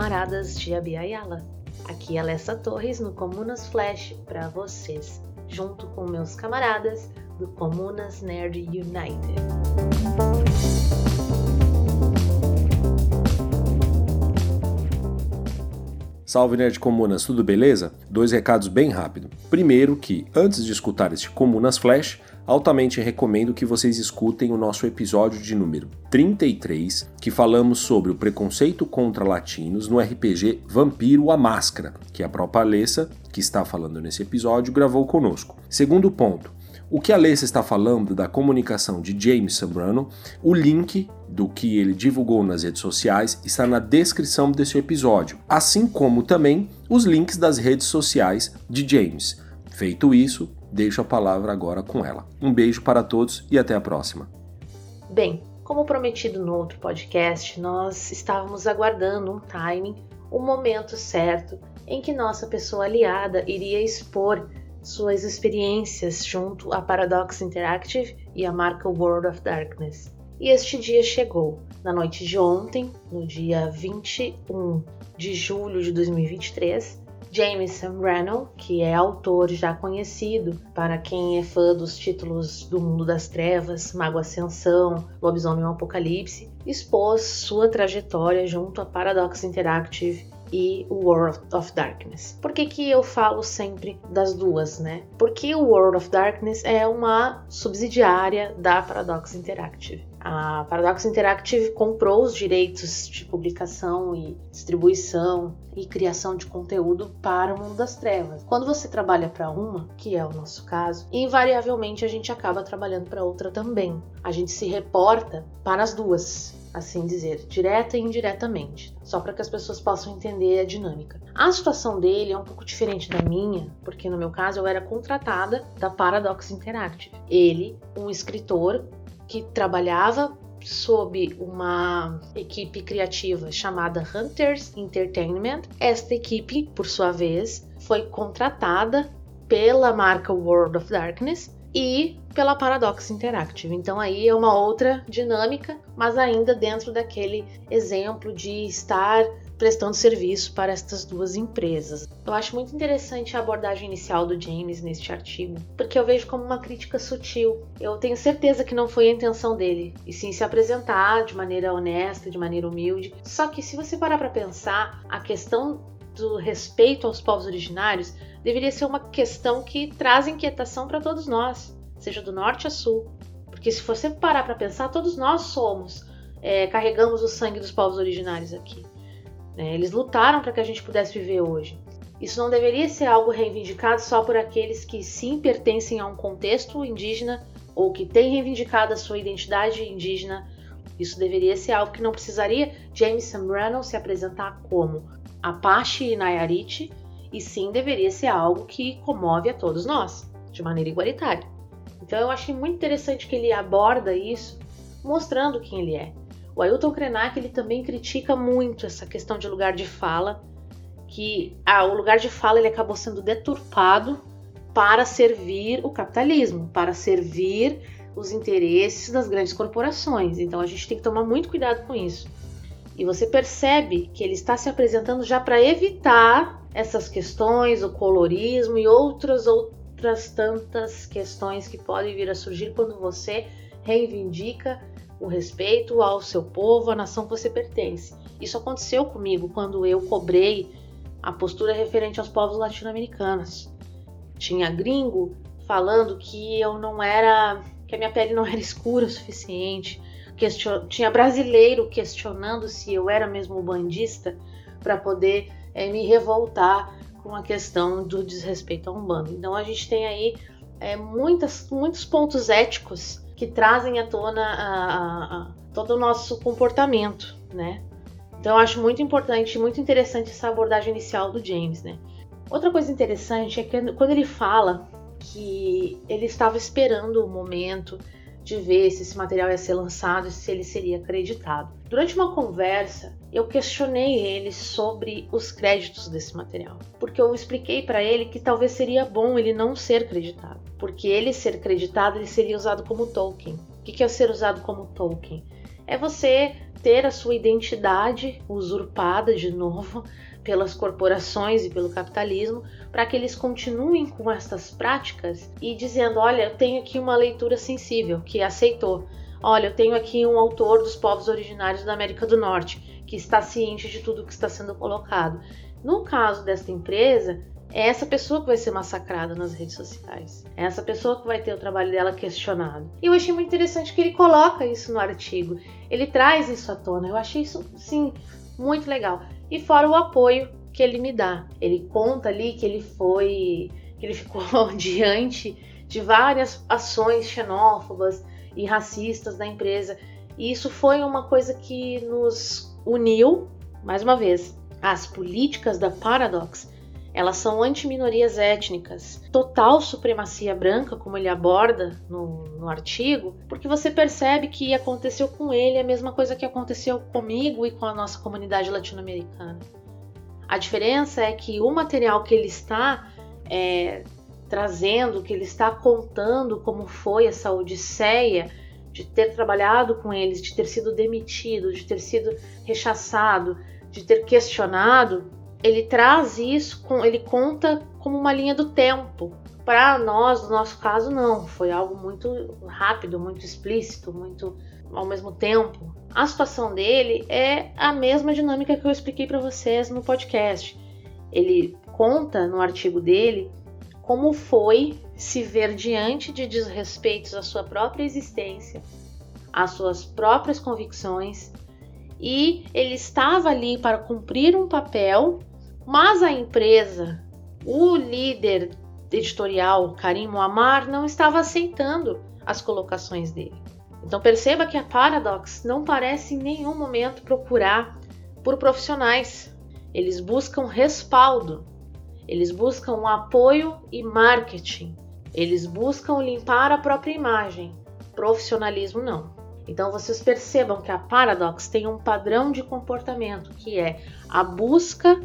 camaradas de Abiayala! Aqui é Alessa Torres no Comunas Flash para vocês, junto com meus camaradas do Comunas Nerd United. Salve Nerd Comunas, tudo beleza? Dois recados bem rápido. Primeiro que, antes de escutar este Comunas Flash, altamente recomendo que vocês escutem o nosso episódio de número 33, que falamos sobre o preconceito contra latinos no RPG Vampiro a Máscara, que a própria Alessa, que está falando nesse episódio, gravou conosco. Segundo ponto, o que a Alessa está falando da comunicação de James Sambrano, o link do que ele divulgou nas redes sociais está na descrição desse episódio, assim como também os links das redes sociais de James. Feito isso, deixo a palavra agora com ela. Um beijo para todos e até a próxima. Bem, como prometido no outro podcast, nós estávamos aguardando um timing, um momento certo em que nossa pessoa aliada iria expor suas experiências junto à Paradox Interactive e à marca World of Darkness. E este dia chegou, na noite de ontem, no dia 21 de julho de 2023, James Sam que é autor já conhecido para quem é fã dos títulos do Mundo das Trevas, Mago Ascensão, Lobisomem Apocalipse, expôs sua trajetória junto a Paradox Interactive e World of Darkness. Por que, que eu falo sempre das duas, né? Porque o World of Darkness é uma subsidiária da Paradox Interactive. A Paradox Interactive comprou os direitos de publicação e distribuição e criação de conteúdo para o mundo das trevas. Quando você trabalha para uma, que é o nosso caso, invariavelmente a gente acaba trabalhando para outra também. A gente se reporta para as duas, assim dizer, direta e indiretamente, só para que as pessoas possam entender a dinâmica. A situação dele é um pouco diferente da minha, porque no meu caso eu era contratada da Paradox Interactive. Ele, um escritor que trabalhava sob uma equipe criativa chamada Hunters Entertainment. Esta equipe, por sua vez, foi contratada pela marca World of Darkness e pela Paradox Interactive. Então aí é uma outra dinâmica, mas ainda dentro daquele exemplo de estar prestando serviço para estas duas empresas. Eu acho muito interessante a abordagem inicial do James neste artigo, porque eu vejo como uma crítica sutil. Eu tenho certeza que não foi a intenção dele, e sim se apresentar de maneira honesta, de maneira humilde. Só que se você parar para pensar, a questão do respeito aos povos originários deveria ser uma questão que traz inquietação para todos nós, seja do norte a sul. Porque se você parar para pensar, todos nós somos, é, carregamos o sangue dos povos originários aqui. Né? Eles lutaram para que a gente pudesse viver hoje. Isso não deveria ser algo reivindicado só por aqueles que sim pertencem a um contexto indígena ou que têm reivindicado a sua identidade indígena. Isso deveria ser algo que não precisaria James Sambrano se apresentar como Apache e Nayarit, e sim deveria ser algo que comove a todos nós, de maneira igualitária. Então eu achei muito interessante que ele aborda isso, mostrando quem ele é. O Ailton Krenak ele também critica muito essa questão de lugar de fala, que ah, o lugar de fala ele acabou sendo deturpado para servir o capitalismo, para servir os interesses das grandes corporações. Então a gente tem que tomar muito cuidado com isso. E você percebe que ele está se apresentando já para evitar essas questões, o colorismo e outras outras tantas questões que podem vir a surgir quando você reivindica o respeito ao seu povo, à nação que você pertence. Isso aconteceu comigo quando eu cobrei a postura referente aos povos latino-americanos. Tinha gringo falando que eu não era, que a minha pele não era escura o suficiente. Question... Tinha brasileiro questionando se eu era mesmo bandista para poder é, me revoltar com a questão do desrespeito a um bando. Então a gente tem aí é, muitas, muitos pontos éticos que trazem à tona a, a, a, todo o nosso comportamento, né? Então eu acho muito importante, muito interessante essa abordagem inicial do James, né? Outra coisa interessante é que quando ele fala que ele estava esperando o momento de ver se esse material ia ser lançado e se ele seria acreditado. Durante uma conversa, eu questionei ele sobre os créditos desse material, porque eu expliquei para ele que talvez seria bom ele não ser creditado, porque ele ser creditado ele seria usado como token. O que é ser usado como token? É você ter a sua identidade usurpada de novo pelas corporações e pelo capitalismo, para que eles continuem com essas práticas e dizendo: olha, eu tenho aqui uma leitura sensível que aceitou. Olha, eu tenho aqui um autor dos povos originários da América do Norte que está ciente de tudo que está sendo colocado. No caso desta empresa, é essa pessoa que vai ser massacrada nas redes sociais. É essa pessoa que vai ter o trabalho dela questionado. E eu achei muito interessante que ele coloca isso no artigo. Ele traz isso à tona. Eu achei isso, sim, muito legal. E fora o apoio que ele me dá. Ele conta ali que ele foi, que ele ficou diante de várias ações xenófobas e racistas da empresa. E isso foi uma coisa que nos uniu, mais uma vez, as políticas da Paradox elas são anti-minorias étnicas, total supremacia branca, como ele aborda no, no, artigo, porque você percebe que aconteceu com ele a mesma coisa que aconteceu comigo e com a nossa comunidade latino-americana. A diferença é que o material que ele está é, trazendo, que ele está contando como foi essa odisseia de ter trabalhado com eles, de ter sido demitido, de ter sido rechaçado, de ter questionado, ele traz isso, com, ele conta como uma linha do tempo. Para nós, no nosso caso, não. Foi algo muito rápido, muito explícito, muito ao mesmo tempo. A situação dele é a mesma dinâmica que eu expliquei para vocês no podcast. Ele conta no artigo dele como foi se ver diante de desrespeitos à sua própria existência, às suas próprias convicções, e ele estava ali para cumprir um papel mas a empresa, o líder editorial Karim Muammar não estava aceitando as colocações dele. Então perceba que a Paradox não parece em nenhum momento procurar por profissionais. Eles buscam respaldo, eles buscam apoio e marketing, eles buscam limpar a própria imagem. Profissionalismo não. Então vocês percebam que a Paradox tem um padrão de comportamento que é a busca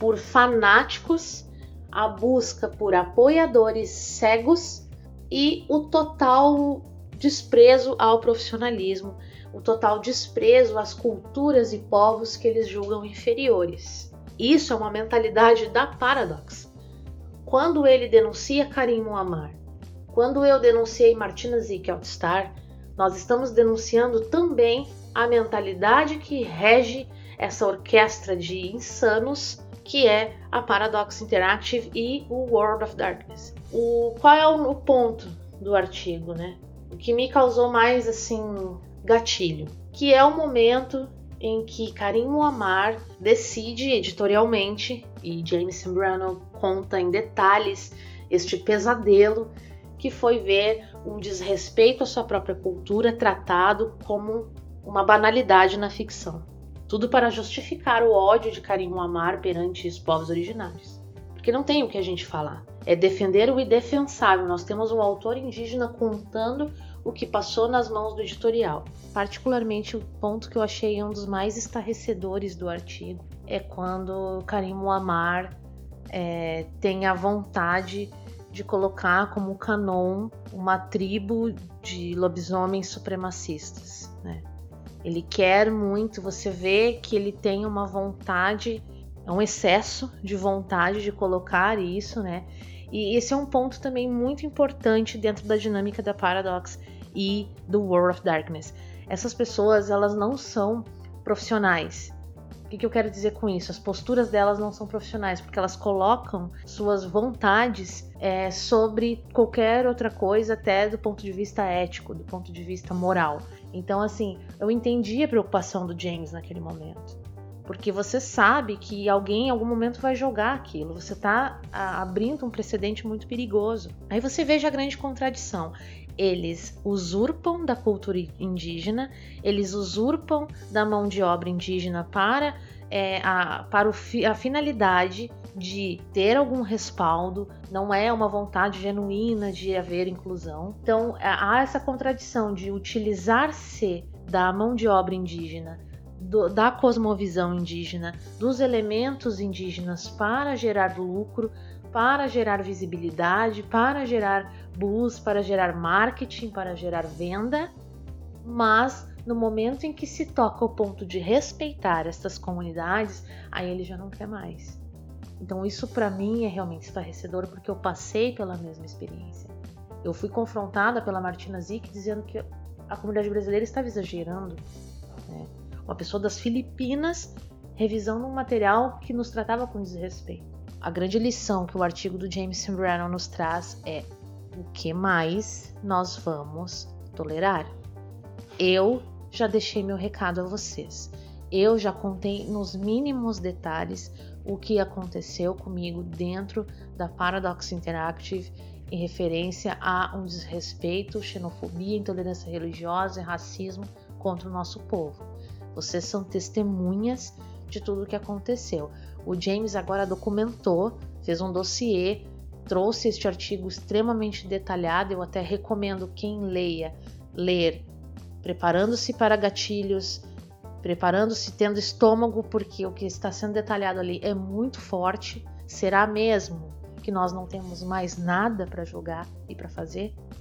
por fanáticos, a busca por apoiadores cegos e o total desprezo ao profissionalismo, o total desprezo às culturas e povos que eles julgam inferiores. Isso é uma mentalidade da Paradox. Quando ele denuncia Karim Muammar, quando eu denunciei Martina Zickelstar, nós estamos denunciando também a mentalidade que rege essa orquestra de insanos que é a Paradox Interactive e o World of Darkness. O, qual é o, ponto do artigo, né? O que me causou mais assim gatilho, que é o momento em que Karim Muammar decide editorialmente e James Brano conta em detalhes este pesadelo que foi ver um desrespeito à sua própria cultura tratado como uma banalidade na ficção. Tudo para justificar o ódio de Karim Muammar perante os povos originários. Porque não tem o que a gente falar. É defender o indefensável. Nós temos um autor indígena contando o que passou nas mãos do editorial. Particularmente, o ponto que eu achei um dos mais estarrecedores do artigo é quando Karim Muammar é, tem a vontade de colocar como canon uma tribo de lobisomens supremacistas. Né? Ele quer muito, você vê que ele tem uma vontade, é um excesso de vontade de colocar isso, né? E esse é um ponto também muito importante dentro da dinâmica da Paradox e do World of Darkness. Essas pessoas, elas não são profissionais. O que, que eu quero dizer com isso? As posturas delas não são profissionais, porque elas colocam suas vontades é, sobre qualquer outra coisa, até do ponto de vista ético, do ponto de vista moral. Então, assim, eu entendi a preocupação do James naquele momento. Porque você sabe que alguém em algum momento vai jogar aquilo. Você está abrindo um precedente muito perigoso. Aí você veja a grande contradição. Eles usurpam da cultura indígena, eles usurpam da mão de obra indígena para, é, a, para o, a finalidade de ter algum respaldo, não é uma vontade genuína de haver inclusão. Então há essa contradição de utilizar-se da mão de obra indígena, da cosmovisão indígena, dos elementos indígenas para gerar lucro, para gerar visibilidade, para gerar buzz, para gerar marketing, para gerar venda, mas no momento em que se toca o ponto de respeitar estas comunidades, aí ele já não quer mais. Então isso para mim é realmente estarrecedor porque eu passei pela mesma experiência. Eu fui confrontada pela Martina Zick dizendo que a comunidade brasileira estava exagerando. Né? Uma pessoa das Filipinas revisando um material que nos tratava com desrespeito. A grande lição que o artigo do James Brennan nos traz é o que mais nós vamos tolerar. Eu já deixei meu recado a vocês. Eu já contei nos mínimos detalhes o que aconteceu comigo dentro da Paradox Interactive em referência a um desrespeito, xenofobia, intolerância religiosa e racismo contra o nosso povo. Vocês são testemunhas de tudo o que aconteceu. O James agora documentou, fez um dossiê, trouxe este artigo extremamente detalhado. Eu até recomendo quem leia ler, preparando-se para gatilhos, preparando-se tendo estômago, porque o que está sendo detalhado ali é muito forte. Será mesmo que nós não temos mais nada para julgar e para fazer?